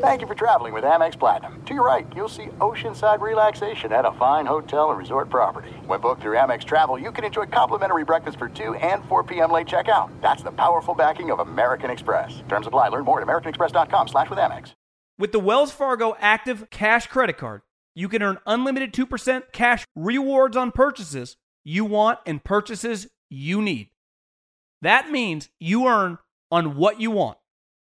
Thank you for traveling with Amex Platinum. To your right, you'll see oceanside relaxation at a fine hotel and resort property. When booked through Amex Travel, you can enjoy complimentary breakfast for 2 and 4 p.m. late checkout. That's the powerful backing of American Express. Terms apply. Learn more at americanexpress.com slash with Amex. With the Wells Fargo Active Cash Credit Card, you can earn unlimited 2% cash rewards on purchases you want and purchases you need. That means you earn on what you want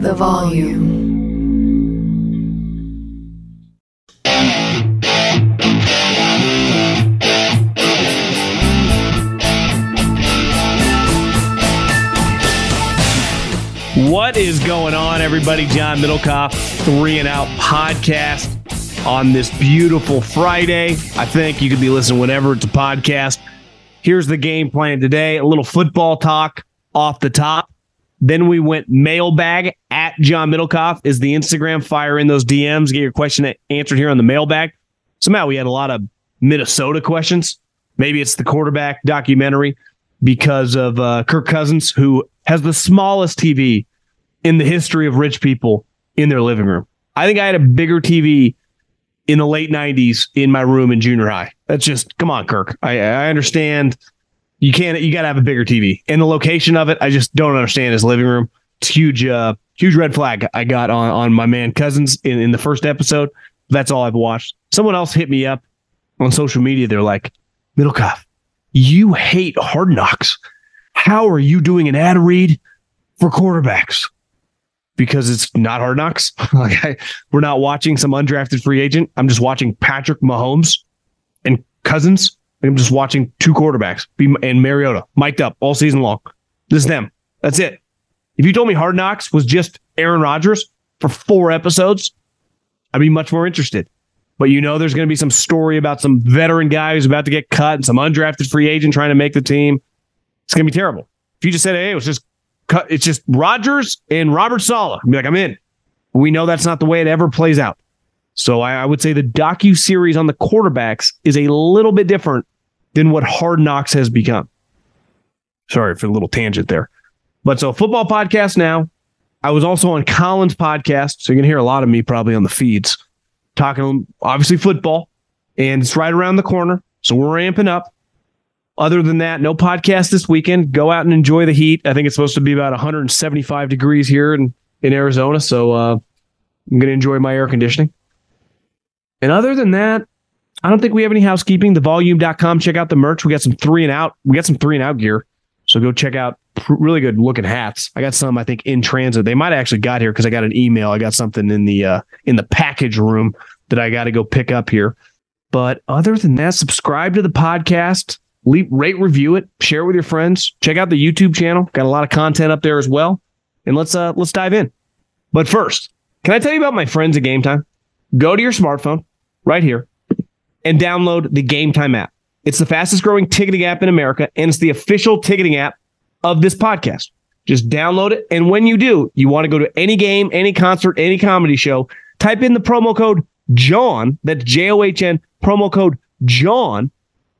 The volume. What is going on, everybody? John Middlekauff, Three and Out podcast on this beautiful Friday. I think you could be listening whenever it's a podcast. Here's the game plan today a little football talk off the top. Then we went mailbag at John Middlekauff is the Instagram. Fire in those DMs. Get your question answered here on the mailbag. Somehow we had a lot of Minnesota questions. Maybe it's the quarterback documentary because of uh, Kirk Cousins, who has the smallest TV in the history of rich people in their living room. I think I had a bigger TV in the late 90s in my room in junior high. That's just, come on, Kirk. I, I understand you can't. You got to have a bigger TV. And the location of it, I just don't understand. His living room. It's huge. Uh, huge red flag I got on on my man Cousins in, in the first episode. That's all I've watched. Someone else hit me up on social media. They're like, Middlekauff, you hate hard knocks. How are you doing an ad read for quarterbacks? Because it's not hard knocks. I, we're not watching some undrafted free agent. I'm just watching Patrick Mahomes and Cousins I'm just watching two quarterbacks be and Mariota mic'd up all season long. This is them. That's it. If you told me Hard Knocks was just Aaron Rodgers for four episodes, I'd be much more interested. But you know, there's going to be some story about some veteran guy who's about to get cut and some undrafted free agent trying to make the team. It's going to be terrible. If you just said, "Hey, it was just cut," it's just Rodgers and Robert Saleh, I'd be like, "I'm in." We know that's not the way it ever plays out. So I, I would say the docu series on the quarterbacks is a little bit different than what Hard Knocks has become. Sorry for the little tangent there. But so football podcast now. I was also on Colin's podcast, so you're gonna hear a lot of me probably on the feeds talking obviously football, and it's right around the corner, so we're ramping up. Other than that, no podcast this weekend. Go out and enjoy the heat. I think it's supposed to be about 175 degrees here in in Arizona, so uh, I'm gonna enjoy my air conditioning. And other than that, I don't think we have any housekeeping. Thevolume.com. Check out the merch. We got some three and out. We got some three and out gear. So go check out really good looking hats. I got some, I think, in transit. They might actually got here because I got an email. I got something in the uh, in the package room that I got to go pick up here. But other than that, subscribe to the podcast, rate, review it, share it with your friends. Check out the YouTube channel. Got a lot of content up there as well. And let's uh let's dive in. But first, can I tell you about my friends at Gametime? Go to your smartphone right here and download the Gametime app. It's the fastest growing ticketing app in America, and it's the official ticketing app of this podcast. Just download it. And when you do, you want to go to any game, any concert, any comedy show, type in the promo code John, that's J O H N, promo code John,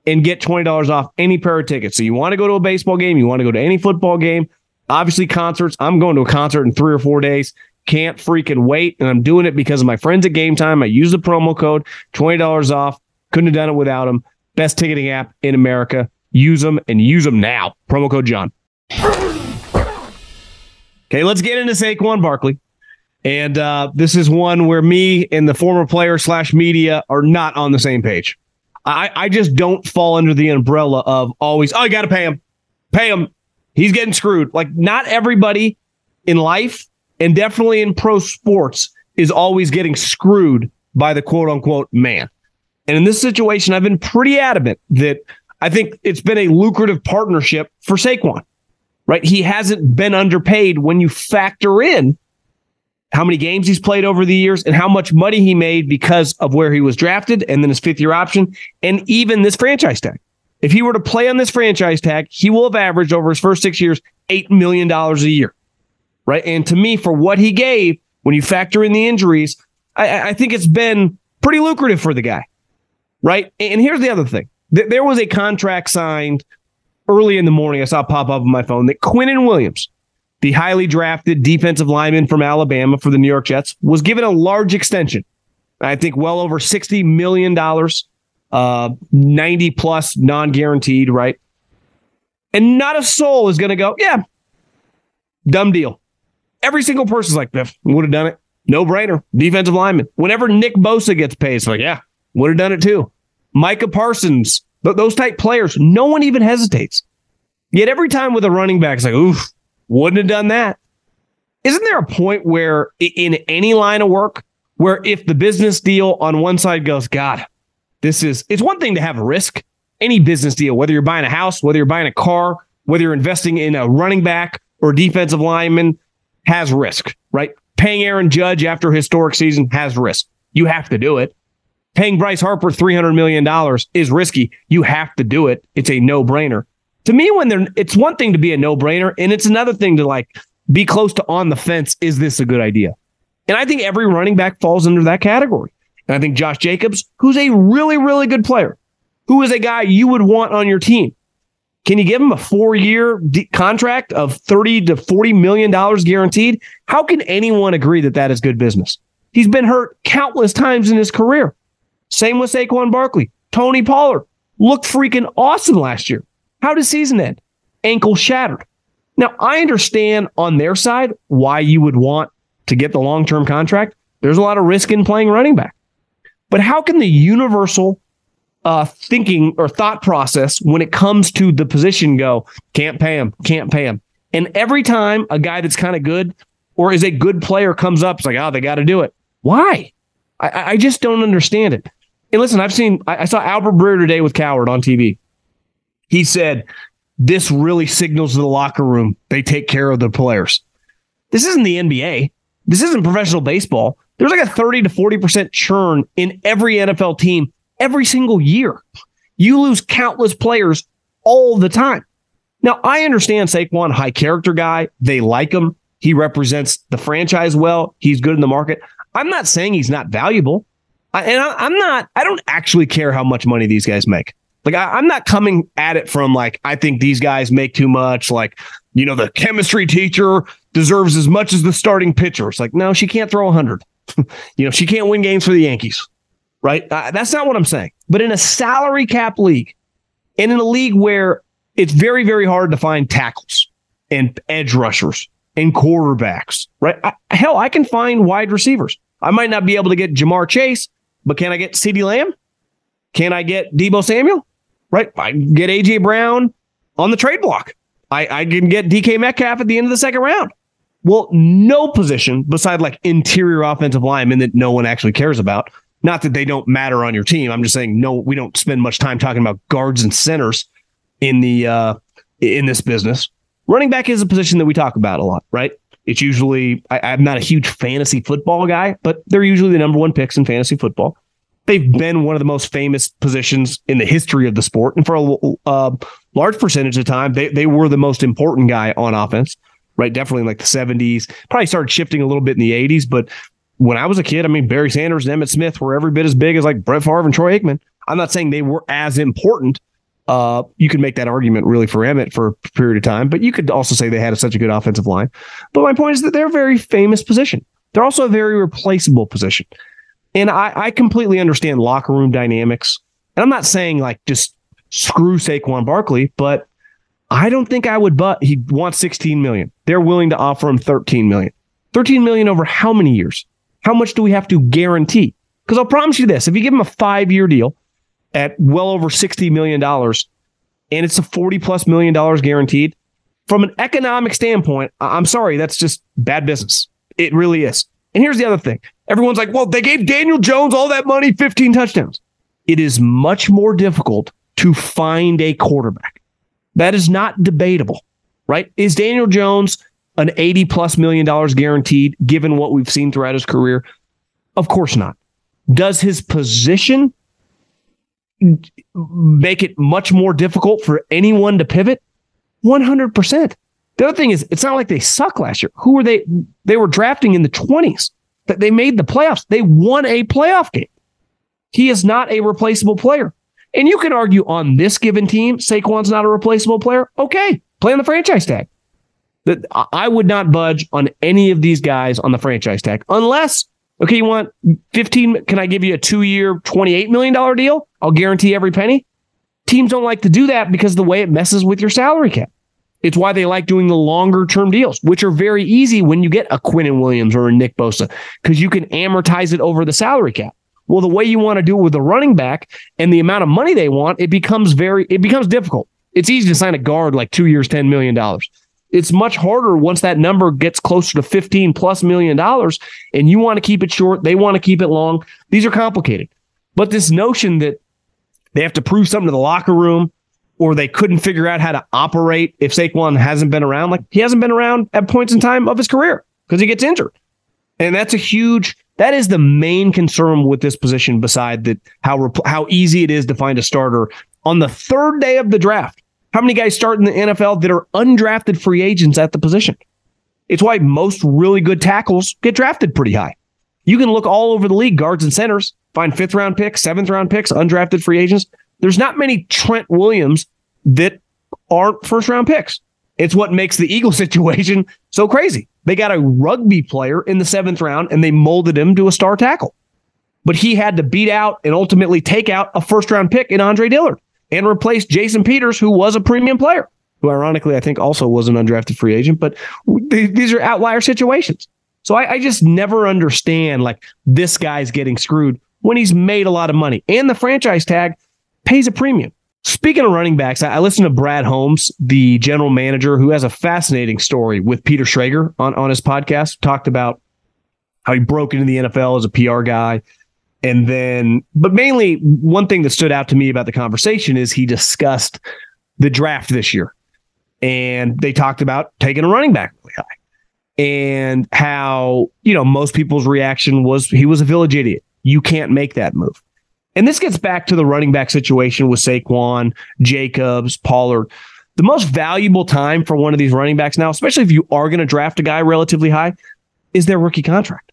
and get $20 off any pair of tickets. So you want to go to a baseball game, you want to go to any football game, obviously concerts. I'm going to a concert in three or four days. Can't freaking wait. And I'm doing it because of my friends at Gametime. I use the promo code, $20 off. Couldn't have done it without them. Best ticketing app in America. Use them and use them now. Promo code John. Okay, let's get into Saquon Barkley. And uh, this is one where me and the former player slash media are not on the same page. I, I just don't fall under the umbrella of always, oh, you got to pay him. Pay him. He's getting screwed. Like, not everybody in life and definitely in pro sports is always getting screwed by the quote unquote man. And in this situation, I've been pretty adamant that I think it's been a lucrative partnership for Saquon, right? He hasn't been underpaid when you factor in how many games he's played over the years and how much money he made because of where he was drafted and then his fifth year option and even this franchise tag. If he were to play on this franchise tag, he will have averaged over his first six years $8 million a year, right? And to me, for what he gave, when you factor in the injuries, I, I think it's been pretty lucrative for the guy, right? And here's the other thing there was a contract signed early in the morning. I saw pop up on my phone that Quinnen Williams, the highly drafted defensive lineman from Alabama for the New York Jets, was given a large extension. I think well over $60 million, uh, 90 plus non guaranteed, right? And not a soul is going to go, yeah, dumb deal. Every single person's like, would have done it. No brainer. Defensive lineman. Whenever Nick Bosa gets paid, it's like, yeah, would have done it too. Micah Parsons, those type players, no one even hesitates. Yet every time with a running back, it's like, oof, wouldn't have done that. Isn't there a point where in any line of work, where if the business deal on one side goes, God, this is, it's one thing to have a risk. Any business deal, whether you're buying a house, whether you're buying a car, whether you're investing in a running back or defensive lineman, has risk, right? Paying Aaron Judge after a historic season has risk. You have to do it. Paying Bryce Harper $300 million is risky. You have to do it. It's a no brainer. To me, when they're, it's one thing to be a no brainer, and it's another thing to like be close to on the fence. Is this a good idea? And I think every running back falls under that category. And I think Josh Jacobs, who's a really, really good player, who is a guy you would want on your team. Can you give him a four year contract of 30 to 40 million dollars guaranteed? How can anyone agree that that is good business? He's been hurt countless times in his career. Same with Saquon Barkley. Tony Pollard looked freaking awesome last year. How did season end? Ankle shattered. Now, I understand on their side why you would want to get the long term contract. There's a lot of risk in playing running back. But how can the universal uh, thinking or thought process when it comes to the position go, can't pay him, can't pay him? And every time a guy that's kind of good or is a good player comes up, it's like, oh, they got to do it. Why? I, I just don't understand it. And listen, I've seen, I, I saw Albert Breer today with Cowherd on TV. He said, this really signals to the locker room they take care of the players. This isn't the NBA. This isn't professional baseball. There's like a 30 to 40% churn in every NFL team every single year. You lose countless players all the time. Now, I understand Saquon, high character guy. They like him. He represents the franchise well. He's good in the market. I'm not saying he's not valuable. I, and I, am not, I don't actually care how much money these guys make. Like, I, I'm not coming at it from like, I think these guys make too much. Like, you know, the chemistry teacher deserves as much as the starting pitcher. It's like, no, she can't throw 100. you know, she can't win games for the Yankees, right? Uh, that's not what I'm saying. But in a salary cap league, and in a league where it's very, very hard to find tackles and edge rushers and quarterbacks, right? I, hell, I can find wide receivers. I might not be able to get Ja'Marr Chase, but can I get CeeDee Lamb? Can I get Deebo Samuel? Right? I get AJ Brown on the trade block. I, I can get DK Metcalf at the end of the second round. Well, no position beside like interior offensive linemen that no one actually cares about. Not that they don't matter on your team. I'm just saying no, we don't spend much time talking about guards and centers in the uh in this business. Running back is a position that we talk about a lot, right? It's usually I, I'm not a huge fantasy football guy, but they're usually the number one picks in fantasy football. They've been one of the most famous positions in the history of the sport, and for a uh, large percentage of time, they they were the most important guy on offense right? Definitely in like the 70s. Probably started shifting a little bit in the 80s, but when I was a kid, I mean, Barry Sanders and Emmitt Smith were every bit as big as like Brett Favre and Troy Aikman. I'm not saying they were as important. Uh, you could make that argument really for Emmitt for a period of time, but you could also say they had such a good offensive line. But my point is that they're a very famous position. They're also a very replaceable position. And I, I completely understand locker room dynamics. And I'm not saying like just screw Saquon Barkley, but I don't think I would but he wants 16 million. They're willing to offer him 13 million. 13 million over how many years? How much do we have to guarantee? Because I'll promise you this if you give him a five year deal at well over $60 million and it's a 40 plus million dollars guaranteed, from an economic standpoint, I'm sorry, that's just bad business. It really is. And here's the other thing everyone's like, well, they gave Daniel Jones all that money, 15 touchdowns. It is much more difficult to find a quarterback. That is not debatable, right? Is Daniel Jones an 80 plus million dollars guaranteed given what we've seen throughout his career? Of course not. Does his position make it much more difficult for anyone to pivot? 100%. The other thing is, it's not like they suck last year. Who were they? They were drafting in the 20s. That they made the playoffs. They won a playoff game. He is not a replaceable player. And you can argue on this given team, Saquon's not a replaceable player. Okay, play on the franchise tag. I would not budge on any of these guys on the franchise tag unless, okay, you want 15, can I give you a two year, $28 million deal? I'll guarantee every penny. Teams don't like to do that because the way it messes with your salary cap. It's why they like doing the longer term deals, which are very easy when you get a Quinnen Williams or a Nick Bosa, because you can amortize it over the salary cap. Well, the way you want to do it with a running back and the amount of money they want, it becomes very, it becomes difficult. It's easy to sign a guard like two years, $10 million. It's much harder once that number gets closer to 15 plus million dollars and you want to keep it short. They want to keep it long. These are complicated. But this notion that they have to prove something to the locker room or they couldn't figure out how to operate if Saquon hasn't been around. Like he hasn't been around at points in time of his career because he gets injured. And that's a huge that is the main concern with this position beside that how how easy it is to find a starter on the third day of the draft. How many guys start in the NFL that are undrafted free agents at the position? It's why most really good tackles get drafted pretty high. You can look all over the league, guards and centers, find fifth round picks, seventh round picks, undrafted free agents. There's not many Trent Williams that aren't first round picks. It's what makes the Eagle situation so crazy. They got a rugby player in the seventh round and they molded him to a star tackle. But he had to beat out and ultimately take out a first round pick in Andre Dillard and replace Jason Peters, who was a premium player, who ironically I think also was an undrafted free agent. But these are outlier situations. So I, I just never understand like this guy's getting screwed when he's made a lot of money and the franchise tag pays a premium. Speaking of running backs, I listened to Brad Holmes, the general manager, who has a fascinating story with Peter Schrager on, on his podcast. Talked about how he broke into the NFL as a PR guy. And then, but mainly one thing that stood out to me about the conversation is he discussed the draft this year. And they talked about taking a running back really high and how, you know, most people's reaction was he was a village idiot. You can't make that move. And this gets back to the running back situation with Saquon, Jacobs, Pollard. The most valuable time for one of these running backs now, especially if you are going to draft a guy relatively high, is their rookie contract.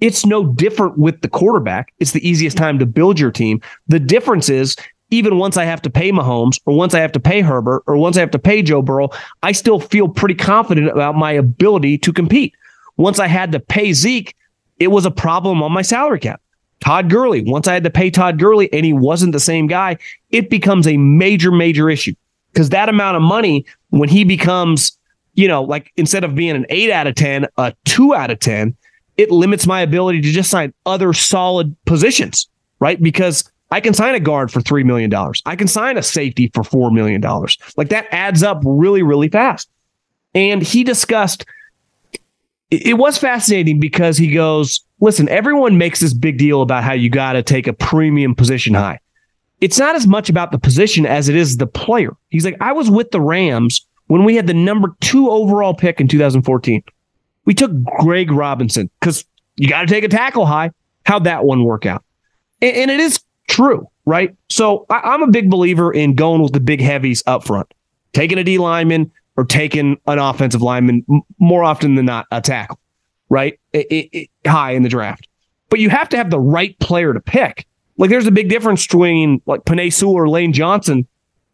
It's no different with the quarterback. It's the easiest time to build your team. The difference is even once I have to pay Mahomes or once I have to pay Herbert or once I have to pay Joe Burrow, I still feel pretty confident about my ability to compete. Once I had to pay Zeke, it was a problem on my salary cap. Todd Gurley, once I had to pay Todd Gurley and he wasn't the same guy, it becomes a major, major issue because that amount of money, when he becomes, you know, like instead of being an eight out of 10, a two out of 10, it limits my ability to just sign other solid positions, right? Because I can sign a guard for $3 million. I can sign a safety for $4 million. Like that adds up really, really fast. And he discussed, it was fascinating because he goes, listen, everyone makes this big deal about how you got to take a premium position high. It's not as much about the position as it is the player. He's like, I was with the Rams when we had the number two overall pick in 2014. We took Greg Robinson because you got to take a tackle high. How'd that one work out? And, and it is true, right? So I, am a big believer in going with the big heavies up front, taking a D lineman or taking an offensive lineman more often than not a tackle, right? It, it, it, high in the draft. But you have to have the right player to pick. Like there's a big difference between like Penei Sewell or Lane Johnson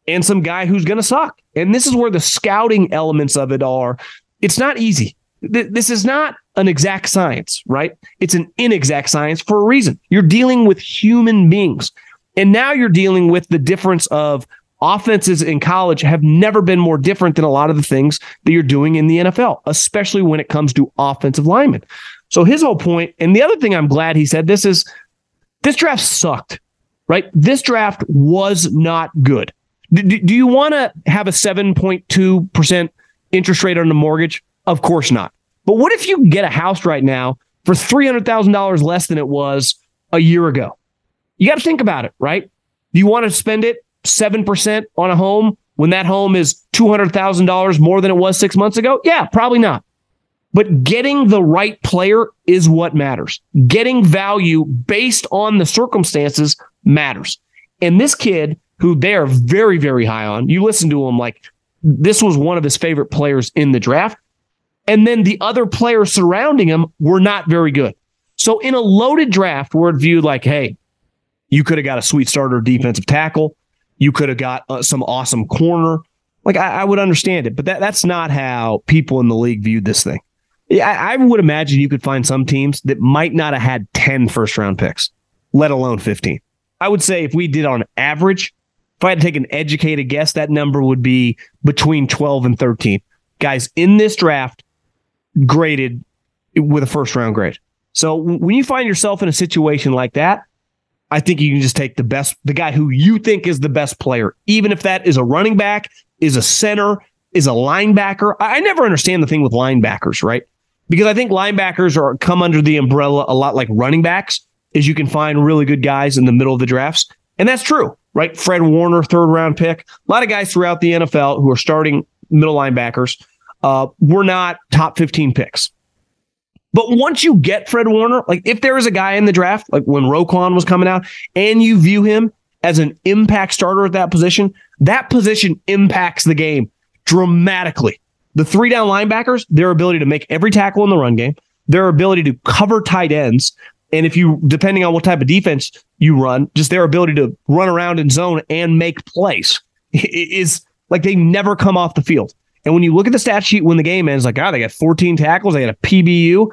and some guy who's going to suck. And this is where the scouting elements of it are. It's not easy. This is not an exact science, right? It's an inexact science for a reason. You're dealing with human beings. And now you're dealing with the difference of offenses in college have never been more different than a lot of the things that you're doing in the NFL, especially when it comes to offensive linemen. So his whole point, and the other thing I'm glad he said this is this draft sucked, right? This draft was not good. Do, do you want to have a 7.2% interest rate on the mortgage? Of course not. But what if you get a house right now for $300,000 less than it was a year ago? You got to think about it, right? Do you want to spend it 7% on a home when that home is $200,000 more than it was six months ago? Yeah, probably not. But getting the right player is what matters. Getting value based on the circumstances matters. And this kid, who they're very, very high on, you listen to him like this was one of his favorite players in the draft. And then the other players surrounding him were not very good. So in a loaded draft, where it viewed like, hey, you could have got a sweet starter defensive tackle. You could have got uh, some awesome corner. Like I, I, would understand it, but that, that's not how people in the league viewed this thing. Yeah, I, I would imagine you could find some teams that might not have had 10 first round picks, let alone 15. I would say if we did on average, if I had to take an educated guess, that number would be between 12 and 13 guys in this draft graded with a first round grade. So when you find yourself in a situation like that, I think you can just take the best, the guy who you think is the best player, even if that is a running back, is a center, is a linebacker. I never understand the thing with linebackers, right? Because I think linebackers are come under the umbrella a lot like running backs, is you can find really good guys in the middle of the drafts. And that's true, right? Fred Warner, third round pick. A lot of guys throughout the NFL who are starting middle linebackers uh, were not top 15 picks. But once you get Fred Warner, like if there is a guy in the draft, like when Roquan was coming out, and you view him as an impact starter at that position, that position impacts the game dramatically. The three down linebackers, their ability to make every tackle in the run game, their ability to cover tight ends, and if you, depending on what type of defense you run, just their ability to run around in zone and make plays is like they never come off the field. And when you look at the stat sheet when the game ends, like, ah, oh, they got 14 tackles, they got a PBU,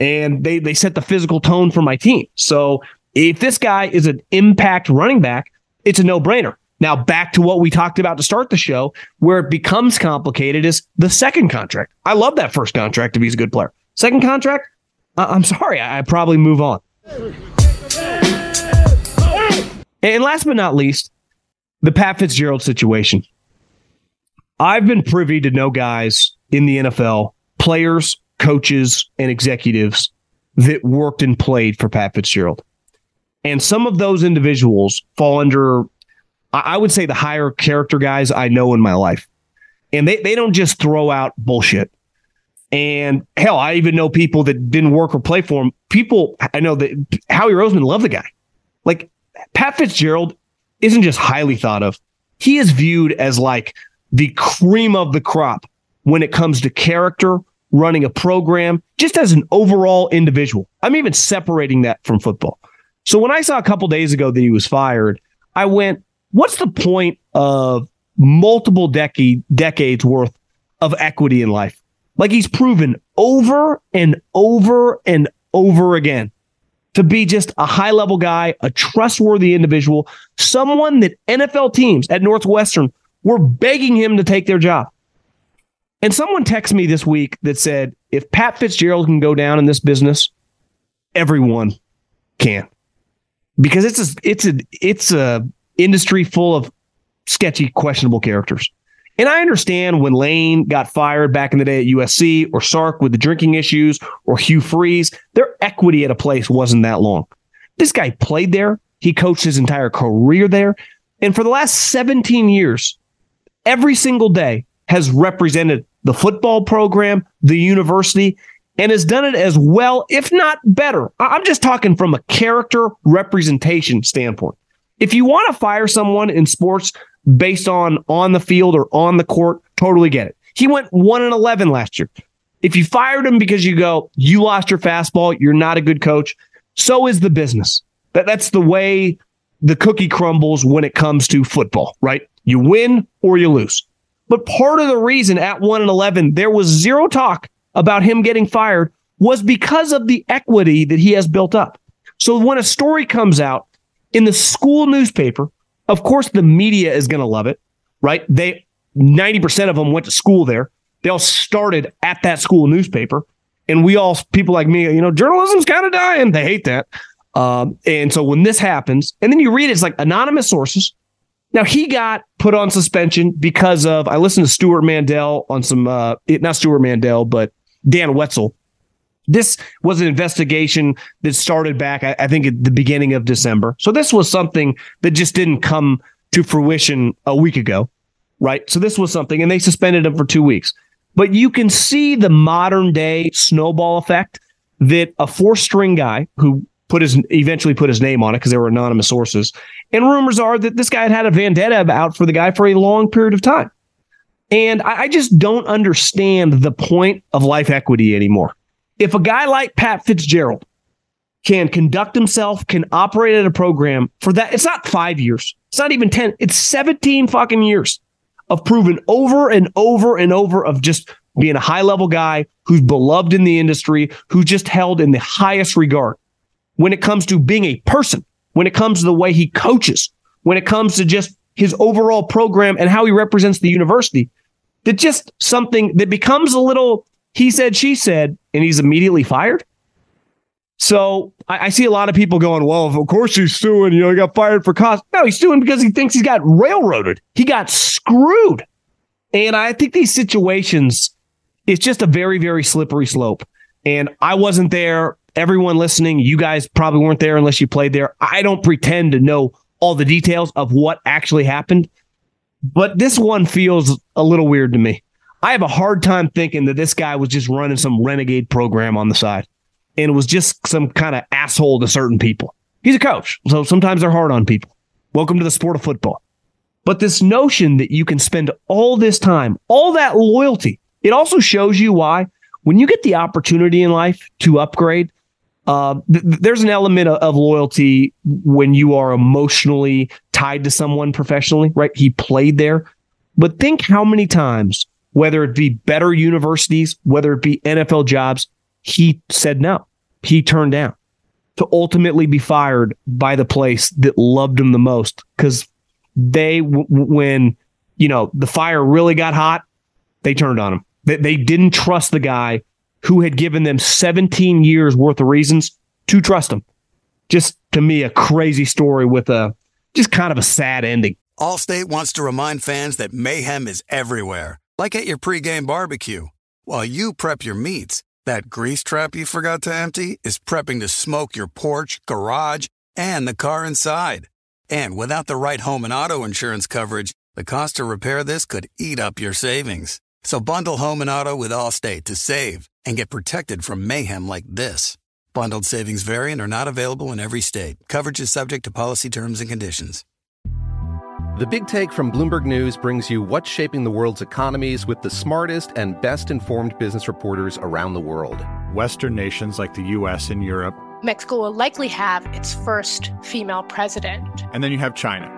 and they they set the physical tone for my team. So if this guy is an impact running back, it's a no-brainer. Now back to what we talked about to start the show, where it becomes complicated is the second contract. I love that first contract if he's a good player. Second contract, I- am sorry, I-, I probably move on. And last but not least, the Pat Fitzgerald situation. I've been privy to know guys in the NFL, players, coaches, and executives that worked and played for Pat Fitzgerald. And some of those individuals fall under, I would say, the higher character guys I know in my life. And they, they don't just throw out bullshit. And hell, I even know people that didn't work or play for him. People, I know that Howie Roseman loved the guy. Like Pat Fitzgerald isn't just highly thought of, he is viewed as like the cream of the crop when it comes to character, running a program, just as an overall individual. I'm even separating that from football. So when I saw a couple days ago that he was fired, I went, what's the point of multiple decade decades worth of equity in life? Like he's proven over and over and over again to be just a high level guy, a trustworthy individual, someone that NFL teams at Northwestern were begging him to take their job. And someone texted me this week that said, if Pat Fitzgerald can go down in this business, everyone can. Because it's a it's a it's a industry full of sketchy, questionable characters. And I understand when Lane got fired back in the day at USC or Sark with the drinking issues or Hugh Freeze, their equity at a place wasn't that long. This guy played there. He coached his entire career there. And for the last 17 years, every single day has represented the football program, the university, and has done it as well, if not better. I'm just talking from a character representation standpoint. If you want to fire someone in sports based on on the field or on the court, totally get it. He went 1 and 11 last year. If you fired him because you go, you lost your fastball, you're not a good coach, so is the business. That that's the way the cookie crumbles when it comes to football, right? You win or you lose. But part of the reason at 1 and 11 there was zero talk about him getting fired was because of the equity that he has built up. So when a story comes out in the school newspaper, of course the media is going to love it. right? They 90% of them went to school there. They all started at that school newspaper. And we all, people like me, you know, journalism's kind of dying. They hate that. Um, and so when this happens, and then you read it's like anonymous sources. Now he got put on suspension because of I listened to Stewart Mandel on some uh not Stewart Mandel, but Dan Wetzel. This was an investigation that started back, I, I think, at the beginning of December. So this was something that just didn't come to fruition a week ago, right? So this was something, and they suspended him for two weeks. But you can see the modern day snowball effect that a four string guy who put his eventually put his name on it because they were anonymous sources. And rumors are that this guy had had a vendetta out for the guy for a long period of time. And I, I just don't understand the point of life equity anymore. If a guy like Pat Fitzgerald can conduct himself, can operate at a program for that, it's not five years, it's not even 10, it's 17 fucking years of proven over and over and over of just being a high level guy who's beloved in the industry, who's just held in the highest regard when it comes to being a person, when it comes to the way he coaches, when it comes to just his overall program and how he represents the university, that just something that becomes a little he said, she said, and he's immediately fired. So I, I see a lot of people going, well, of course he's suing. You know, he got fired for cause. No, he's suing because he thinks he's got railroaded. He got screwed. And I think these situations, it's just a very, very slippery slope. And I wasn't there everyone listening, you guys probably weren't there unless you played there. I don't pretend to know all the details of what actually happened, but this one feels a little weird to me. I have a hard time thinking that this guy was just running some renegade program on the side and was just some kind of asshole to certain people. He's a coach, so sometimes they're hard on people. Welcome to the sport of football. But this notion that you can spend all this time, all that loyalty, it also shows you why when you get the opportunity in life to upgrade, uh, th- there's an element of, loyalty when you are emotionally tied to someone professionally, right? He played there. But think how many times, whether it be better universities, whether it be NFL jobs, he said no. He turned down to ultimately be fired by the place that loved him the most because they, w- when, you know, the fire really got hot, they turned on him. They, they didn't trust the guy who had given them 17 years worth of reasons to trust him. Just to me, a crazy story with a just kind of a sad ending. Allstate wants to remind fans that mayhem is everywhere, like at your pregame barbecue. While you prep your meats, that grease trap you forgot to empty is prepping to smoke your porch, garage, and the car inside. And without the right home and auto insurance coverage, the cost to repair this could eat up your savings. So bundle home and auto with Allstate to save and get protected from mayhem like this. Bundled savings variant are not available in every state. Coverage is subject to policy terms and conditions. The Big Take from Bloomberg News brings you what's shaping the world's economies with the smartest and best informed business reporters around the world. Western nations like the US and Europe. Mexico will likely have its first female president. And then you have China.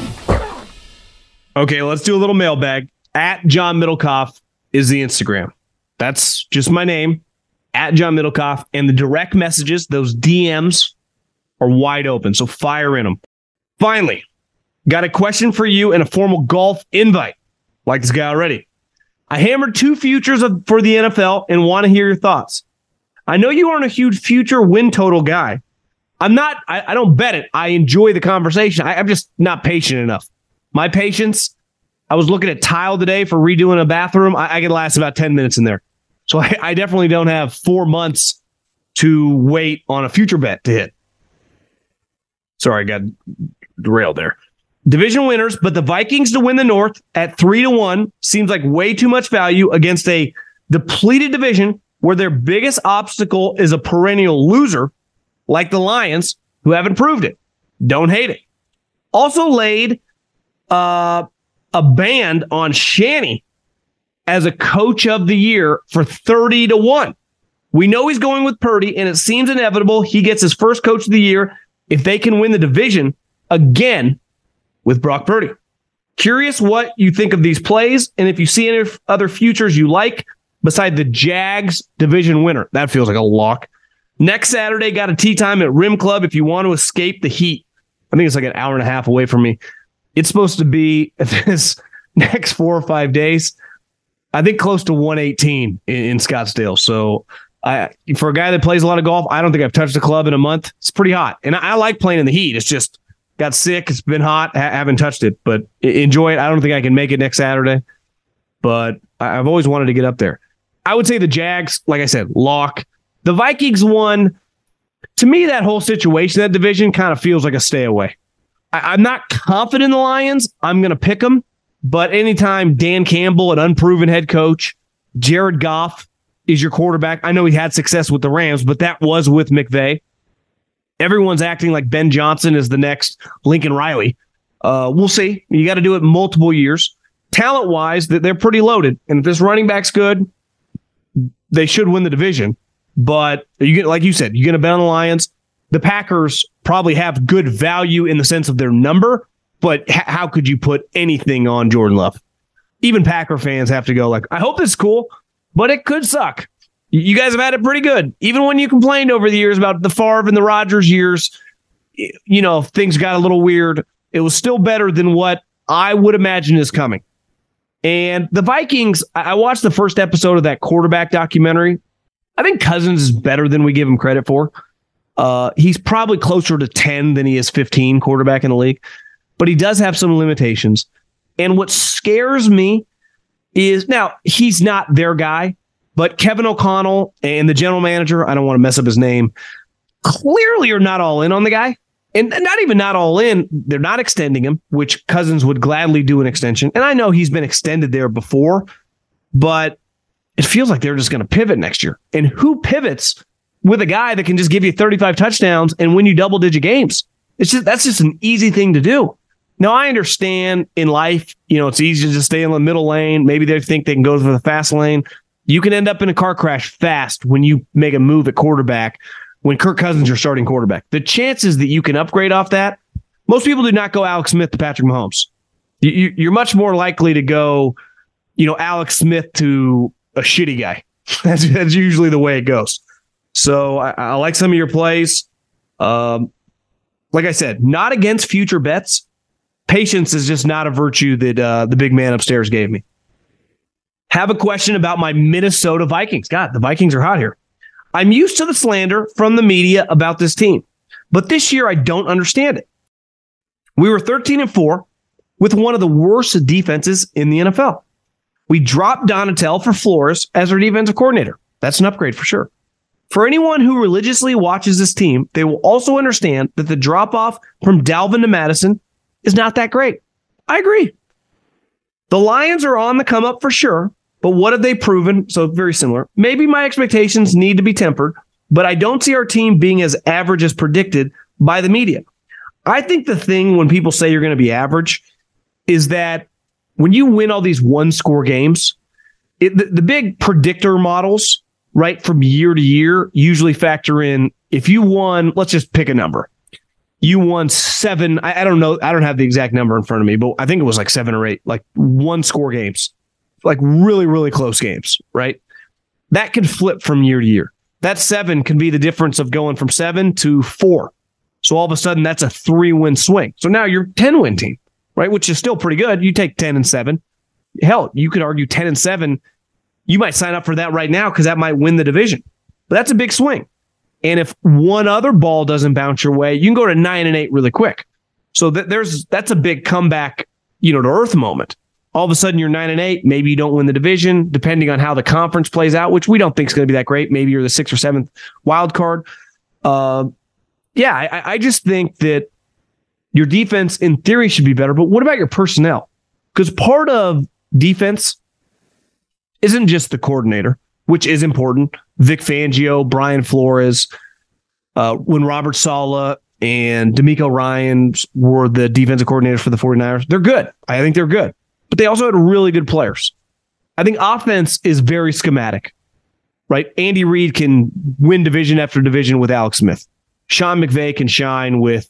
Okay, let's do a little mailbag. At John Middlekauff is the Instagram. That's just my name at John Middlekauff, and the direct messages, those DMs, are wide open. So fire in them. Finally, got a question for you and a formal golf invite. Like this guy already. I hammered two futures of, for the NFL and want to hear your thoughts. I know you aren't a huge future win total guy. I'm not, I, I don't bet it. I enjoy the conversation. I, I'm just not patient enough. My patience, I was looking at tile today for redoing a bathroom. I, I could last about 10 minutes in there. So I, I definitely don't have four months to wait on a future bet to hit. Sorry, I got derailed there. Division winners, but the Vikings to win the North at three to one seems like way too much value against a depleted division where their biggest obstacle is a perennial loser like the Lions, who haven't proved it. Don't hate it. Also laid uh, a band on Shanny as a coach of the year for 30 to 1. We know he's going with Purdy, and it seems inevitable he gets his first coach of the year if they can win the division again with Brock Purdy. Curious what you think of these plays, and if you see any other futures you like beside the Jags division winner. That feels like a lock. Next Saturday, got a tee time at Rim Club if you want to escape the heat. I think it's like an hour and a half away from me. It's supposed to be this next four or five days. I think close to 118 in, in Scottsdale. So I, for a guy that plays a lot of golf, I don't think I've touched a club in a month. It's pretty hot, and I, I like playing in the heat. It's just got sick. It's been hot. Ha- haven't touched it, but enjoy it. I don't think I can make it next Saturday, but I've always wanted to get up there. I would say the Jags, like I said, lock. The Vikings one. To me, that whole situation, that division, kind of feels like a stay away. I, I'm not confident in the Lions. I'm going to pick them but anytime Dan Campbell, an unproven head coach, Jared Goff is your quarterback. I know he had success with the Rams, but that was with McVay. Everyone's acting like Ben Johnson is the next Lincoln Riley. Uh, we'll see. You got to do it multiple years. Talent wise, they're pretty loaded. And if this running back's good, they should win the division. But you get, like you said, you're going to bet on the Lions. The Packers probably have good value in the sense of their number, but h- how could you put anything on Jordan Love? Even Packer fans have to go like, I hope it's cool, but it could suck. You guys have had it pretty good. Even when you complained over the years about the Favre and the Rodgers years, you know, things got a little weird. It was still better than what I would imagine is coming. And the Vikings, I watched the first episode of that quarterback documentary. I think Cousins is better than we give him credit for. Uh, he's probably closer to 10 than he is 15 quarterback in the league but he does have some limitations. And what scares me is now he's not their guy, but Kevin O'Connell and the general manager, I don't want to mess up his name, clearly are not all in on the guy. And not even not all in, they're not extending him, which Cousins would gladly do an extension. And I know he's been extended there before, but it feels like they're just going to pivot next year. And who pivots with a guy that can just give you 35 touchdowns and win you double digit games? It's just that's just an easy thing to do. Now, I understand in life, you know, it's easy to just stay in the middle lane. Maybe they think they can go for the fast lane. You can end up in a car crash fast when you make a move at quarterback when Kirk Cousins your starting quarterback. The chances that you can upgrade off that, most people do not go Alex Smith to Patrick Mahomes. You, are much more likely to go, you know, Alex Smith to a shitty guy. That's, that's usually the way it goes. So I, I like some of your plays. Um, like I said, not against future bets patience is just not a virtue that uh, the big man upstairs gave me. Have a question about my Minnesota Vikings. God, the Vikings are hot here. I'm used to the slander from the media about this team, but this year I don't understand it. We were 13 and 4 with one of the worst defenses in the NFL. We dropped Donatell for Flores as our defensive coordinator. That's an upgrade for sure. For anyone who religiously watches this team, they will also understand that the drop off from Dalvin to Mattison is not that great. I agree. The Lions are on the come up for sure, but what have they proven? So very similar. Maybe my expectations need to be tempered, but I don't see our team being as average as predicted by the media. I think the thing when people say you're going to be average is that when you win all these one score games, it, the, the big predictor models, right, from year to year usually factor in if you won, let's just pick a number. You won seven. I, I don't know. I don't have the exact number in front of me, but I think it was like seven or eight, like one score games, like really, really close games, right? That can flip from year to year. That seven can be the difference of going from seven to four. So all of a sudden, that's a three win swing. So now you're 10 win team, right? Which is still pretty good. You take 10 and seven. Hell, you could argue 10 and seven. You might sign up for that right now because that might win the division. But that's a big swing. And if one other ball doesn't bounce your way, you can go to nine and eight really quick. So th- there's that's a big comeback, you know, to earth moment. All of a sudden you're nine and eight. Maybe you don't win the division, depending on how the conference plays out, which we don't think is going to be that great. Maybe you're the sixth or seventh wild card. Uh, yeah, I, I just think that your defense, in theory, should be better. But what about your personnel? Because part of defense isn't just the coordinator, which is important. Vic Fangio, Brian Flores, uh, when Robert Saleh and DeMeco Ryan were the defensive coordinators for the 49ers, they're good. I think they're good. But they also had really good players. I think offense is very schematic, right? Andy Reid can win division after division with Alex Smith. Sean McVay can shine with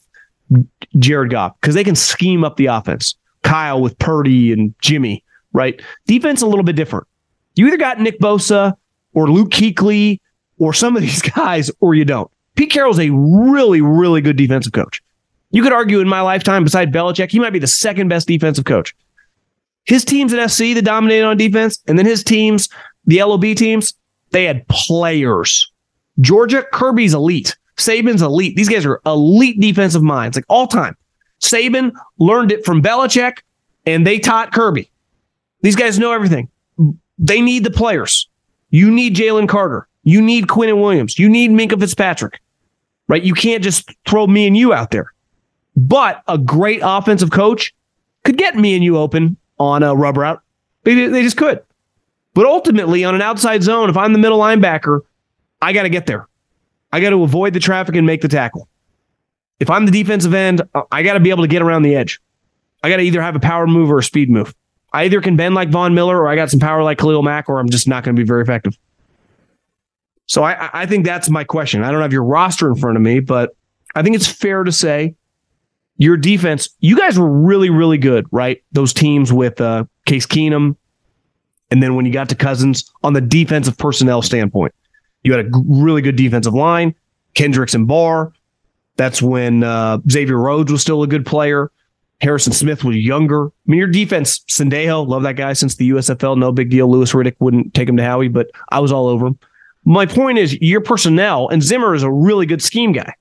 Jared Goff because they can scheme up the offense. Kyle with Purdy and Jimmy, right? Defense a little bit different. You either got Nick Bosa or Luke Kuechly or some of these guys, or you don't. Pete Carroll's a really, really good defensive coach. You could argue in my lifetime, beside Belichick, he might be the second best defensive coach. His teams at SC that dominated on defense, and then his teams, the LOB teams, they had players. Georgia, Kirby's elite. Saban's elite. These guys are elite defensive minds, like all time. Saban learned it from Belichick, and they taught Kirby. These guys know everything. They need the players. You need Jalen Carter. You need Quinnen Williams. You need Minkah Fitzpatrick, right? You can't just throw me and you out there. But a great offensive coach could get me and you open on a rub route. They, they just could. But ultimately, on an outside zone, if I'm the middle linebacker, I got to get there. I got to avoid the traffic and make the tackle. If I'm the defensive end, I got to be able to get around the edge. I got to either have a power move or a speed move. I either can bend like Von Miller or I got some power like Khalil Mack, or I'm just not going to be very effective. So I, I think that's my question. I don't have your roster in front of me, but I think it's fair to say your defense, you guys were really, really good, right? Those teams with uh, Case Keenum. And then when you got to Cousins on the defensive personnel standpoint, you had a really good defensive line, Kendricks and Barr. That's when uh, Xavier Rhodes was still a good player. Harrison Smith was younger. I mean, your defense, Sendejo, love that guy since the USFL. No big deal. Louis Riddick wouldn't take him to Howie, but I was all over him. My point is your personnel, and Zimmer is a really good scheme guy,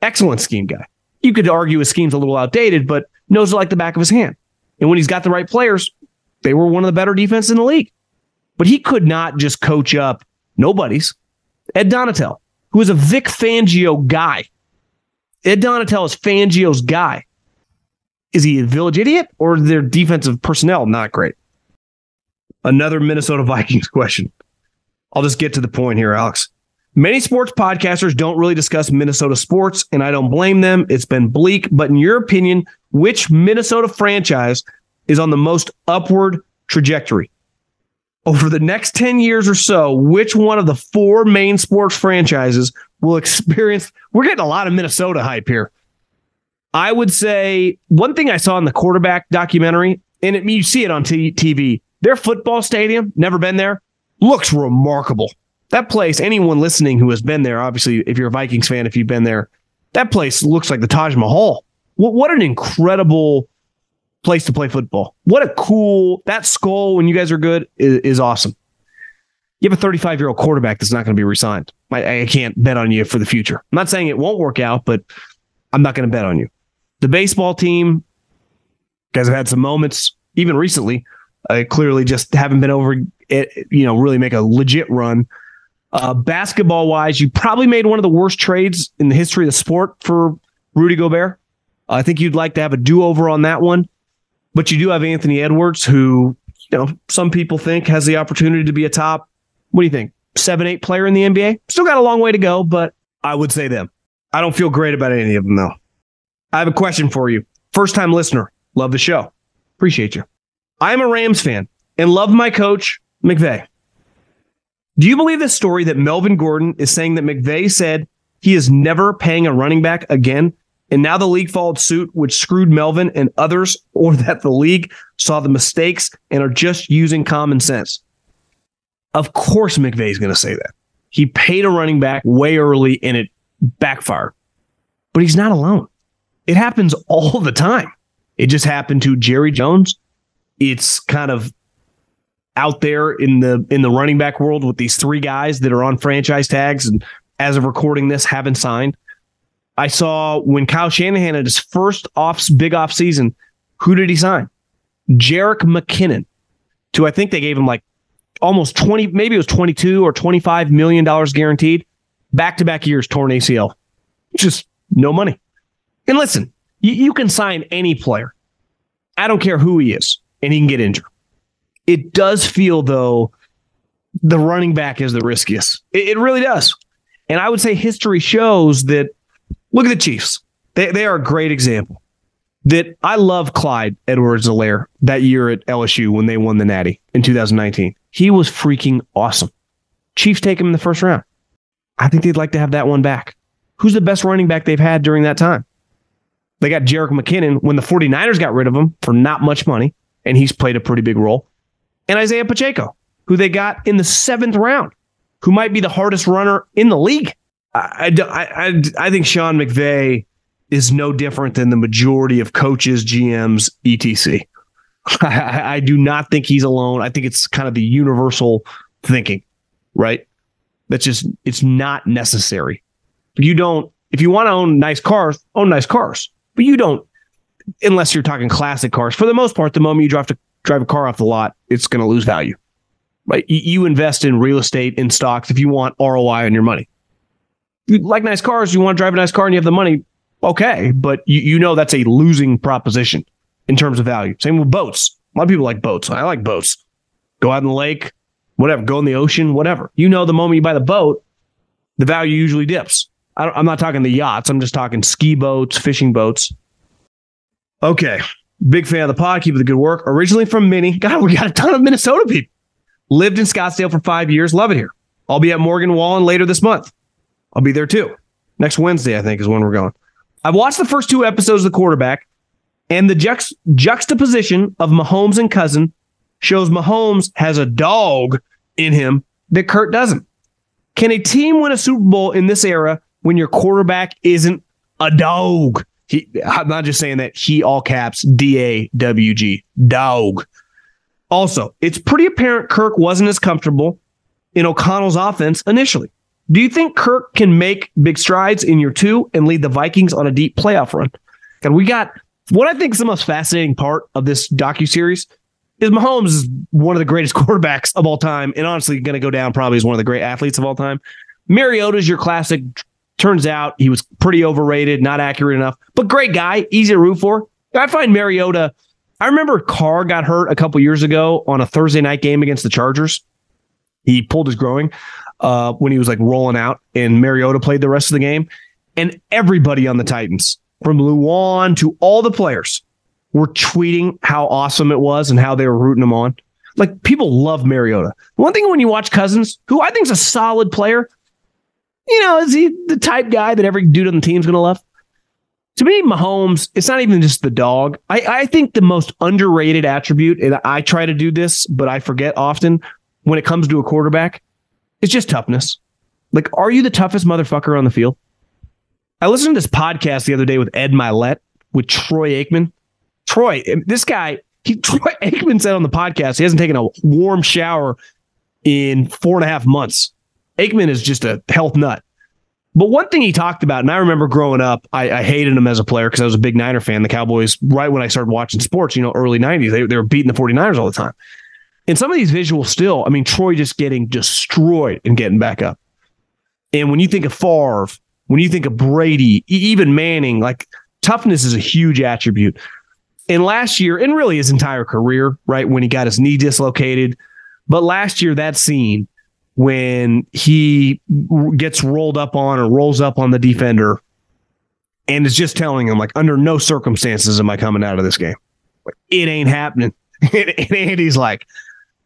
excellent scheme guy. You could argue his scheme's a little outdated, but knows it like the back of his hand. And when he's got the right players, they were one of the better defenses in the league. But he could not just coach up nobodies. Ed Donatell, who is a Vic Fangio guy. Ed Donatell is Fangio's guy. Is he a village idiot or their defensive personnel not great? Another Minnesota Vikings question. I'll just get to the point here, Alex. Many sports podcasters don't really discuss Minnesota sports, and I don't blame them. It's been bleak, but in your opinion, which Minnesota franchise is on the most upward trajectory? Over the next 10 years or so, which one of the four main sports franchises will experience? We're getting a lot of Minnesota hype here. I would say one thing I saw in the quarterback documentary, and it, you see it on t- TV, their football stadium, never been there, looks remarkable. That place, anyone listening who has been there, obviously, if you're a Vikings fan, if you've been there, that place looks like the Taj Mahal. What, what an incredible place to play football. What a cool, that skull when you guys are good is, is awesome. You have a 35 year old quarterback that's not going to be resigned. I, I can't bet on you for the future. I'm not saying it won't work out, but I'm not going to bet on you. The baseball team, guys have had some moments, even recently. I clearly just haven't been over it, you know, really make a legit run. Uh, basketball wise, you probably made one of the worst trades in the history of the sport for Rudy Gobert. I think you'd like to have a do over on that one, but you do have Anthony Edwards, who you know some people think has the opportunity to be a top. What do you think? seven, eight player in the NBA. Still got a long way to go, but I would say them. I don't feel great about any of them, though. I have a question for you. First time listener, love the show. Appreciate you. I am a Rams fan and love my coach, McVay. Do you believe this story that Melvin Gordon is saying that McVay said he is never paying a running back again? And now the league followed suit, which screwed Melvin and others, or that the league saw the mistakes and are just using common sense. Of course, McVay is going to say that. He paid a running back way early and it backfired. But he's not alone. It happens all the time. It just happened to Jerry Jones. It's kind of out there in the in the running back world with these three guys that are on franchise tags and as of recording this haven't signed. I saw when Kyle Shanahan had his first off big off season, who did he sign? Jerick McKinnon. To I think they gave him like almost 20, maybe it was 22 or 25 million dollars guaranteed. Back to back years torn ACL. Just no money. And listen, you, you can sign any player. I don't care who he is, and he can get injured. It does feel though the running back is the riskiest. It, it really does. And I would say history shows that look at the Chiefs. They, they are a great example. That I love Clyde Edwards-Helaire that year at LSU when they won the Natty in 2019. He was freaking awesome. Chiefs take him in the first round. I think they'd like to have that one back. Who's the best running back they've had during that time? They got Jerick McKinnon when the 49ers got rid of him for not much money, and he's played a pretty big role. And Isaiah Pacheco, who they got in the seventh round, who might be the hardest runner in the league. I, I, I, I think Sean McVay is no different than the majority of coaches, GMs, etc. I, I do not think he's alone. I think it's kind of the universal thinking, right? That's just it's not necessary. You don't if you want to own nice cars, own nice cars. But you don't unless you're talking classic cars. For the most part, the moment you drive to drive a car off the lot, it's going to lose value. Right? You, you invest in real estate in stocks if you want ROI on your money. You like nice cars, you want to drive a nice car and you have the money, okay, but you, you know that's a losing proposition in terms of value. Same with boats. A lot of people like boats. I like boats. Go out in the lake, whatever, go in the ocean, whatever. You know, the moment you buy the boat, the value usually dips. I am not talking the yachts. I'm just talking ski boats, fishing boats. Okay. Big fan of the pod. Keep the good work. Originally from Minnie. God, we got a ton of Minnesota people. Lived in Scottsdale for five years. Love it here. I'll be at Morgan Wallen later this month. I'll be there too. Next Wednesday, I think, is when we're going. I've watched the first two episodes of the quarterback, and the juxt- juxtaposition of Mahomes and Cousin shows Mahomes has a dog in him that Kirk doesn't. Can a team win a Super Bowl in this era when your quarterback isn't a dog? He, I'm not just saying that he all caps D A W G dog. Also, it's pretty apparent Kirk wasn't as comfortable in O'Connell's offense initially. Do you think Kirk can make big strides in year two and lead the Vikings on a deep playoff run? And we got what I think is the most fascinating part of this docu series is Mahomes is one of the greatest quarterbacks of all time, and honestly, going to go down probably as one of the great athletes of all time. Mariota is your classic. Turns out he was pretty overrated, not accurate enough, but great guy, easy to root for. I find Mariota. I remember Carr got hurt a couple years ago on a Thursday night game against the Chargers. He pulled his groin uh, when he was like rolling out, and Mariota played the rest of the game. And everybody on the Titans, from Luan to all the players, were tweeting how awesome it was and how they were rooting him on. Like people love Mariota. One thing when you watch Cousins, who I think is a solid player, you know, is he the type guy that every dude on the team's gonna love? To me, Mahomes, it's not even just the dog. I, I think the most underrated attribute, and I try to do this, but I forget often when it comes to a quarterback, is just toughness. Like, are you the toughest motherfucker on the field? I listened to this podcast the other day with Ed Mylett with Troy Aikman. Troy, this guy, he Troy Aikman said on the podcast he hasn't taken a warm shower in four and a half months. Aikman is just a health nut. But one thing he talked about, and I remember growing up, I, I hated him as a player because I was a big Niner fan. The Cowboys, right when I started watching sports, you know, early 90s, they, they were beating the 49ers all the time. And some of these visuals still, I mean, Troy just getting destroyed and getting back up. And when you think of Favre, when you think of Brady, even Manning, like toughness is a huge attribute. And last year, and really his entire career, right, when he got his knee dislocated. But last year, that scene when he gets rolled up on or rolls up on the defender and is just telling him like under no circumstances am I coming out of this game. Like, it ain't happening. and Andy's like,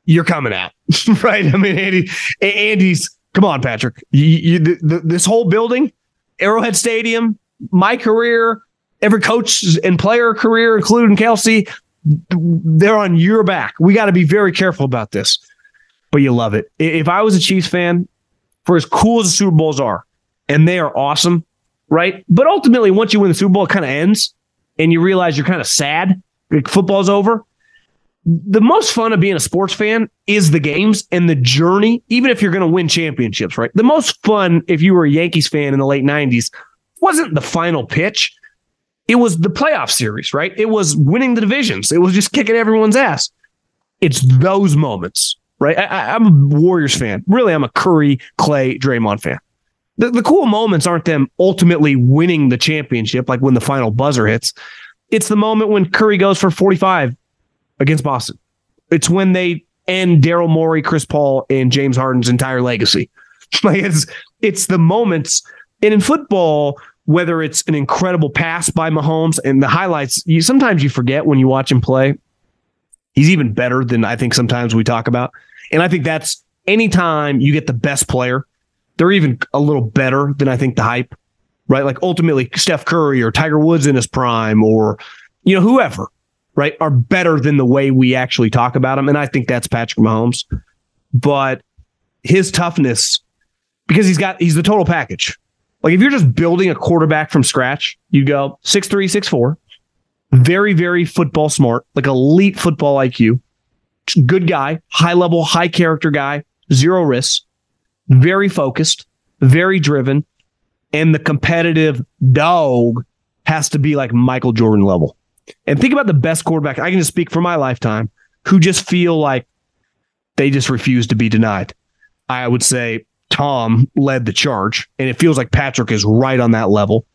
you're coming out, right? I mean, Andy, Andy's come on, Patrick. You, you, the, the, this whole building, Arrowhead Stadium, my career, every coach and player career, including kelsey they're on your back. We got to be very careful about this. But you love it. If I was a Chiefs fan, for as cool as the Super Bowls are, and they are awesome, right? But ultimately, once you win the Super Bowl, it kind of ends, and you realize you're kind of sad. Like football's over the most fun of being a sports fan is the games and the journey, even if you're going to win championships, right? The most fun, if you were a Yankees fan in the late 90s, wasn't the final pitch. It was the playoff series, right? It was winning the divisions. It was just kicking everyone's ass. It's those moments, right? I, am a Warriors fan. Really, I'm a Curry, Clay, Draymond fan. The, the cool moments aren't them ultimately winning the championship, like when the final buzzer hits. It's the moment when Curry goes for 45 against Boston. It's when they end Daryl Morey, Chris Paul, and James Harden's entire legacy. like it's it's the moments. And in football, whether it's an incredible pass by Mahomes and the highlights, you sometimes you forget when you watch him play. He's even better than I think sometimes we talk about. And I think that's anytime you get the best player, they're even a little better than I think the hype, right? Like ultimately Steph Curry or Tiger Woods in his prime or, you know, whoever right, are better than the way we actually talk about them. And I think that's Patrick Mahomes. But his toughness, because he's got he's the total package. Like if you're just building a quarterback from scratch, you go six three, six four, very, very football smart, like elite football IQ, good guy, high level, high character guy, zero risks, very focused, very driven, and the competitive dog has to be like Michael Jordan level. And think about the best quarterback. I can just speak for my lifetime who just feel like they just refuse to be denied. I would say Tom led the charge, and it feels like Patrick is right on that level.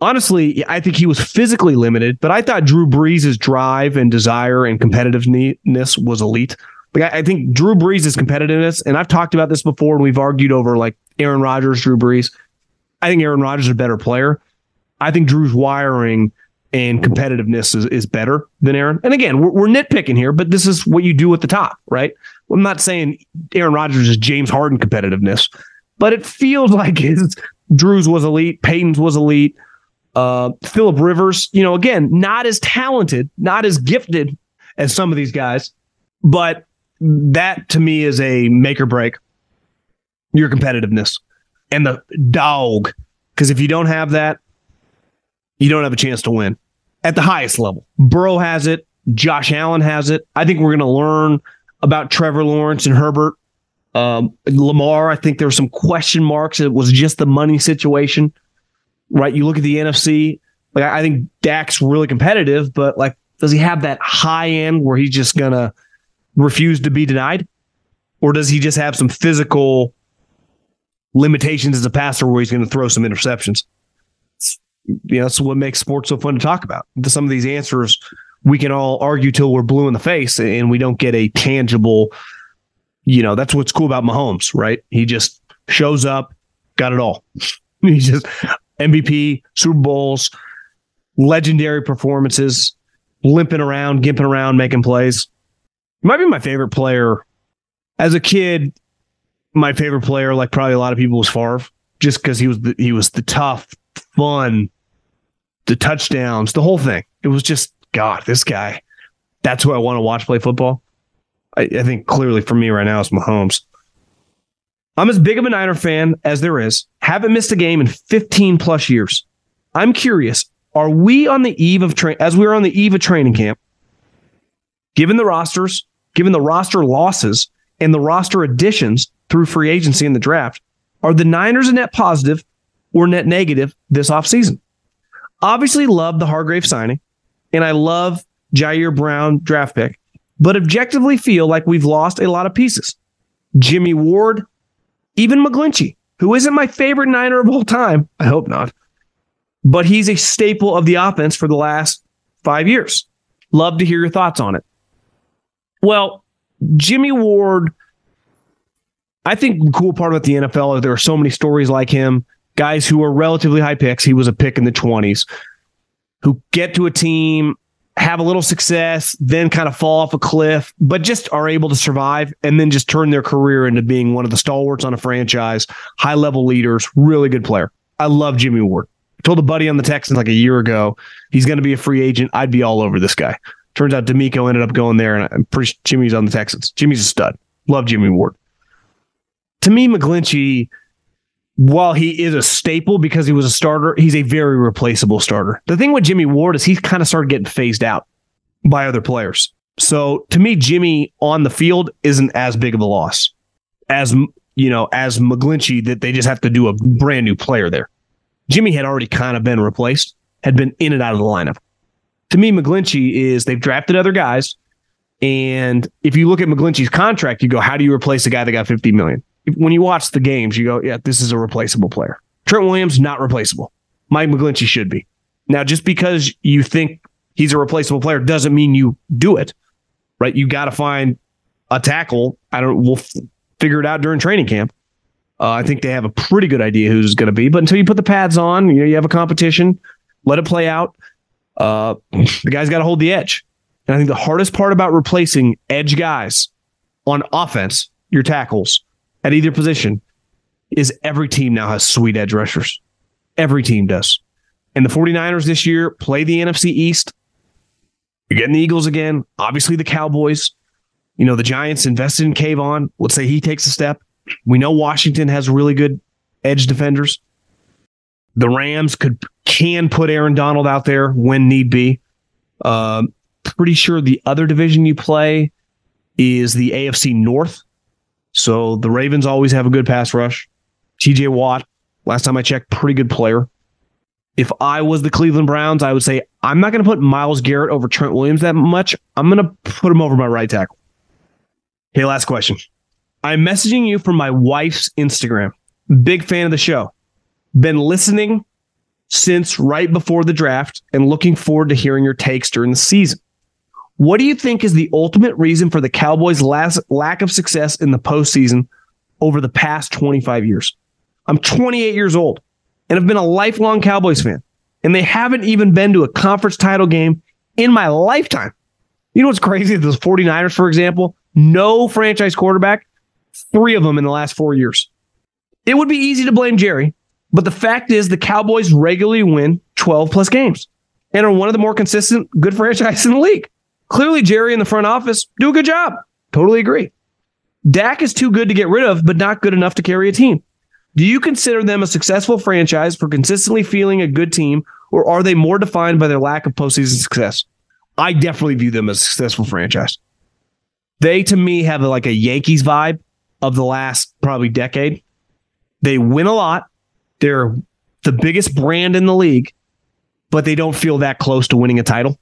Honestly, I think he was physically limited, but I thought Drew Brees' drive and desire and competitiveness was elite. Like I, think Drew Brees' competitiveness, and I've talked about this before, and we've argued over like Aaron Rodgers, Drew Brees. I think Aaron Rodgers is a better player. I think Drew's wiring and competitiveness is, is better than Aaron. And again, we're, we're nitpicking here, but this is what you do at the top, right? I'm not saying Aaron Rodgers is James Harden competitiveness, but it feels like his Drew's was elite, Peyton's was elite. Uh, Philip Rivers, you know, again, not as talented, not as gifted as some of these guys, but that to me is a make or break your competitiveness and the dog. Because if you don't have that, you don't have a chance to win at the highest level. Burrow has it. Josh Allen has it. I think we're going to learn about Trevor Lawrence and Herbert. Um, Lamar, I think there were some question marks. It was just the money situation, right? You look at the NFC. Like I think Dak's really competitive, but like, does he have that high end where he's just gonna refuse to be denied, or does he just have some physical limitations as a passer where he's to throw some interceptions? you know, that's what makes sports so fun to talk about. Some of these answers we can all argue till we're blue in the face and we don't get a tangible, you know, that's what's cool about Mahomes, right? He just shows up, got it all. he just MVP, Super Bowls, legendary performances, limping around, gimping around, making plays. Might be my favorite player. As a kid, my favorite player, like probably a lot of people, was Favre, just because he was the, he was the tough, fun, the touchdowns, the whole thing. It was just God, this guy. That's who I want to watch play football. I, I think clearly for me right now is Mahomes. I'm as big of a Niner fan as there is. Haven't missed a game in 15 plus years. I'm curious, are we on the eve of train as we are on the eve of training camp? Given the rosters, given the roster losses and the roster additions through free agency and the draft, are the Niners a net positive or net negative this offseason? Obviously, love the Hargrave signing, and I love Jair Brown draft pick, but objectively feel like we've lost a lot of pieces. Jimmy Ward, even McGlinchey, who isn't my favorite Niner of all time. I hope not. But he's a staple of the offense for the last five years. Love to hear your thoughts on it. Well, Jimmy Ward, I think the cool part about the NFL is there are so many stories like him, guys who are relatively high picks. He was a pick in the 20s, who get to a team, have a little success, then kind of fall off a cliff, but just are able to survive and then just turn their career into being one of the stalwarts on a franchise, high level leaders, really good player. I love Jimmy Ward. I told a buddy on the Texans like a year ago, he's going to be a free agent. I'd be all over this guy. Turns out DeMeco ended up going there, and I'm pretty Jimmy's on the Texans. Jimmy's a stud. Love Jimmy Ward. To me, McGlinchey, while he is a staple because he was a starter, he's a very replaceable starter. The thing with Jimmy Ward is he's kind of started getting phased out by other players. So to me, Jimmy on the field isn't as big of a loss as you know as McGlinchey that they just have to do a brand new player there. Jimmy had already kind of been replaced, had been in and out of the lineup. To me, McGlinchey is they've drafted other guys, and if you look at McGlinchey's contract, you go, how do you replace a guy that got fifty million? When you watch the games, you go, yeah, this is a replaceable player. Trent Williams, not replaceable. Mike McGlinchey should be. Now, just because you think he's a replaceable player doesn't mean you do it, right? You got to find a tackle. I don't, we'll f- figure it out during training camp. Uh, I think they have a pretty good idea who's going to be, but until you put the pads on, you know, you have a competition, let it play out. Uh, the guy's got to hold the edge. And I think the hardest part about replacing edge guys on offense, your tackles, at either position is every team now has sweet edge rushers. Every team does. And the 49ers this year play the NFC East. You're getting the Eagles again. Obviously, the Cowboys. You know, the Giants invested in Kayvon. Let's say he takes a step. We know Washington has really good edge defenders. The Rams could can put Aaron Donald out there when need be. Um, pretty sure the other division you play is the AFC North. So the Ravens always have a good pass rush. TJ Watt, last time I checked, pretty good player. If I was the Cleveland Browns, I would say I'm not going to put Myles Garrett over Trent Williams that much. I'm going to put him over my right tackle. Okay, last question. I'm messaging you from my wife's Instagram. Big fan of the show. Been listening since right before the draft and looking forward to hearing your takes during the season. What do you think is the ultimate reason for the Cowboys' last, lack of success in the postseason over the past 25 years? I'm 28 years old and have been a lifelong Cowboys fan, and they haven't even been to a conference title game in my lifetime. You know what's crazy? The 49ers, for example, no franchise quarterback, three of them in the last four years. It would be easy to blame Jerry, but the fact is the Cowboys regularly win 12 plus games and are one of the more consistent good franchises in the league. Clearly, Jerry in the front office do a good job. Totally agree. Dak is too good to get rid of, but not good enough to carry a team. Do you consider them a successful franchise for consistently feeling a good team, or are they more defined by their lack of postseason success? I definitely view them as a successful franchise. They, to me, have like a Yankees vibe of the last probably decade. They win a lot. They're the biggest brand in the league, but they don't feel that close to winning a title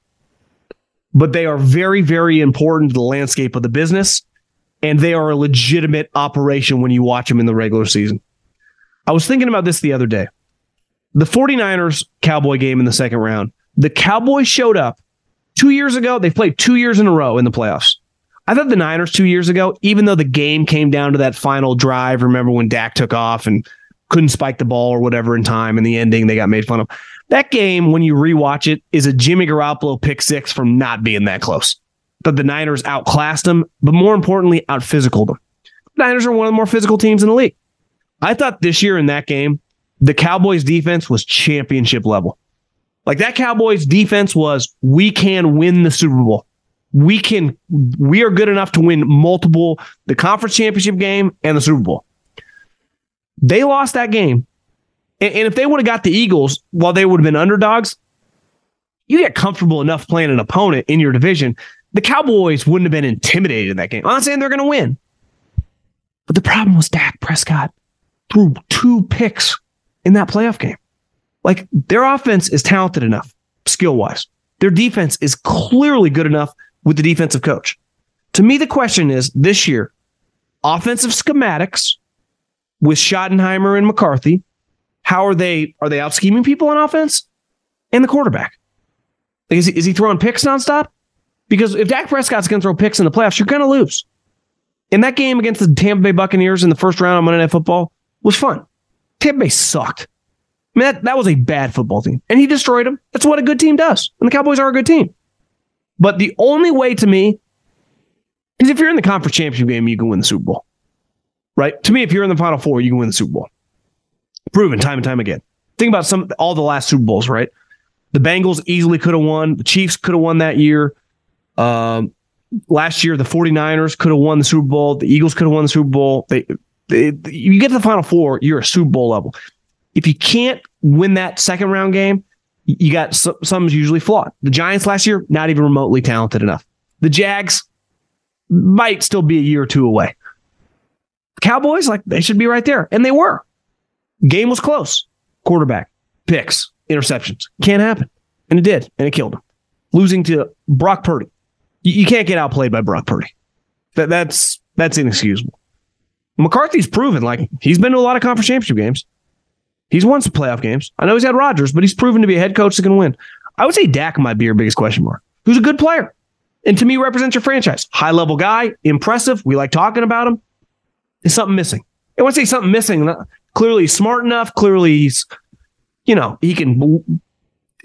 but they are very, very important to the landscape of the business. And they are a legitimate operation when you watch them in the regular season. I was thinking about this the other day. The 49ers Cowboy game in the second round, the Cowboys showed up two years ago. They played two years in a row in the playoffs. I thought the Niners two years ago, even though the game came down to that final drive, remember when Dak took off and couldn't spike the ball or whatever in time, in the ending they got made fun of. That game, when you rewatch it, is a Jimmy Garoppolo pick six from not being that close. That the Niners outclassed them, but more importantly, out physical them. The Niners are one of the more physical teams in the league. I thought this year in that game, the Cowboys defense was championship level. Like that Cowboys defense was, we can win the Super Bowl. We can, we are good enough to win multiple, the conference championship game and the Super Bowl. They lost that game and, and if they would have got the Eagles while they would have been underdogs, you get comfortable enough playing an opponent in your division. The Cowboys wouldn't have been intimidated in that game. I'm not saying they're going to win. But the problem was Dak Prescott threw two picks in that playoff game. Like their offense is talented enough, skill wise. Their defense is clearly good enough with the defensive coach. To me, the question is this year, offensive schematics with Schottenheimer and McCarthy how are they are they out scheming people on offense and the quarterback? Is he, is he throwing picks nonstop? Because if Dak Prescott's going to throw picks in the playoffs, you're going to lose. And that game against the Tampa Bay Buccaneers in the first round on Monday Night Football was fun. Tampa Bay sucked. I mean, that, that was a bad football team. And he destroyed them. That's what a good team does. And the Cowboys are a good team. But the only way to me is if you're in the conference championship game, you can win the Super Bowl. Right? To me, if you're in the final four, you can win the Super Bowl. Proven time and time again. Think about some all the last Super Bowls, right? The Bengals easily could have won. The Chiefs could have won that year. Um, last year, the 49ers could have won the Super Bowl. The Eagles could have won the Super Bowl. They, they, you get to the final four, you're a Super Bowl level. If you can't win that second round game, you got something's usually flawed. The Giants last year, not even remotely talented enough. The Jags might still be a year or two away. Cowboys, like they should be right there. And they were. Game was close. Quarterback, picks, interceptions. Can't happen. And it did. And it killed him. Losing to Brock Purdy. You, you can't get outplayed by Brock Purdy. That, that's that's inexcusable. McCarthy's proven like he's been to a lot of conference championship games. He's won some playoff games. I know he's had Rodgers, but he's proven to be a head coach that can win. I would say Dak might be your biggest question mark. Who's a good player? And to me, represents your franchise. High level guy, impressive. We like talking about him. Is something missing? I want to say something missing. Clearly, smart enough. Clearly, he's, you know, he can,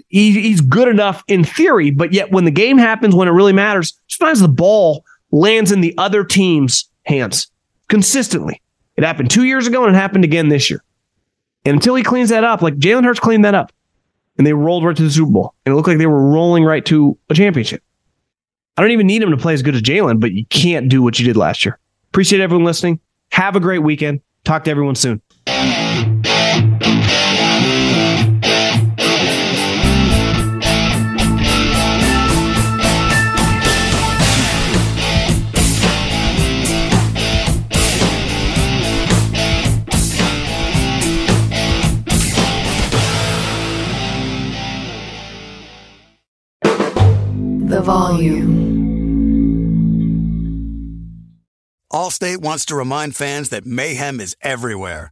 he, he's good enough in theory, but yet when the game happens, when it really matters, sometimes the ball lands in the other team's hands consistently. It happened two years ago and it happened again this year. And until he cleans that up, like Jalen Hurts cleaned that up and they rolled right to the Super Bowl and it looked like they were rolling right to a championship. I don't even need him to play as good as Jalen, but you can't do what you did last year. Appreciate everyone listening. Have a great weekend. Talk to everyone soon. The volume. Allstate wants to remind fans that mayhem is everywhere,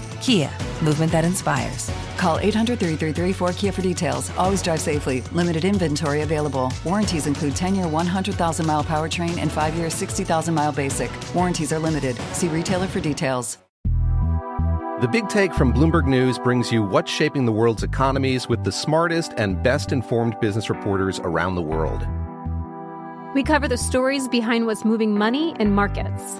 Kia, movement that inspires. Call 800 333 4KIA for details. Always drive safely. Limited inventory available. Warranties include 10 year 100,000 mile powertrain and 5 year 60,000 mile basic. Warranties are limited. See retailer for details. The Big Take from Bloomberg News brings you what's shaping the world's economies with the smartest and best informed business reporters around the world. We cover the stories behind what's moving money and markets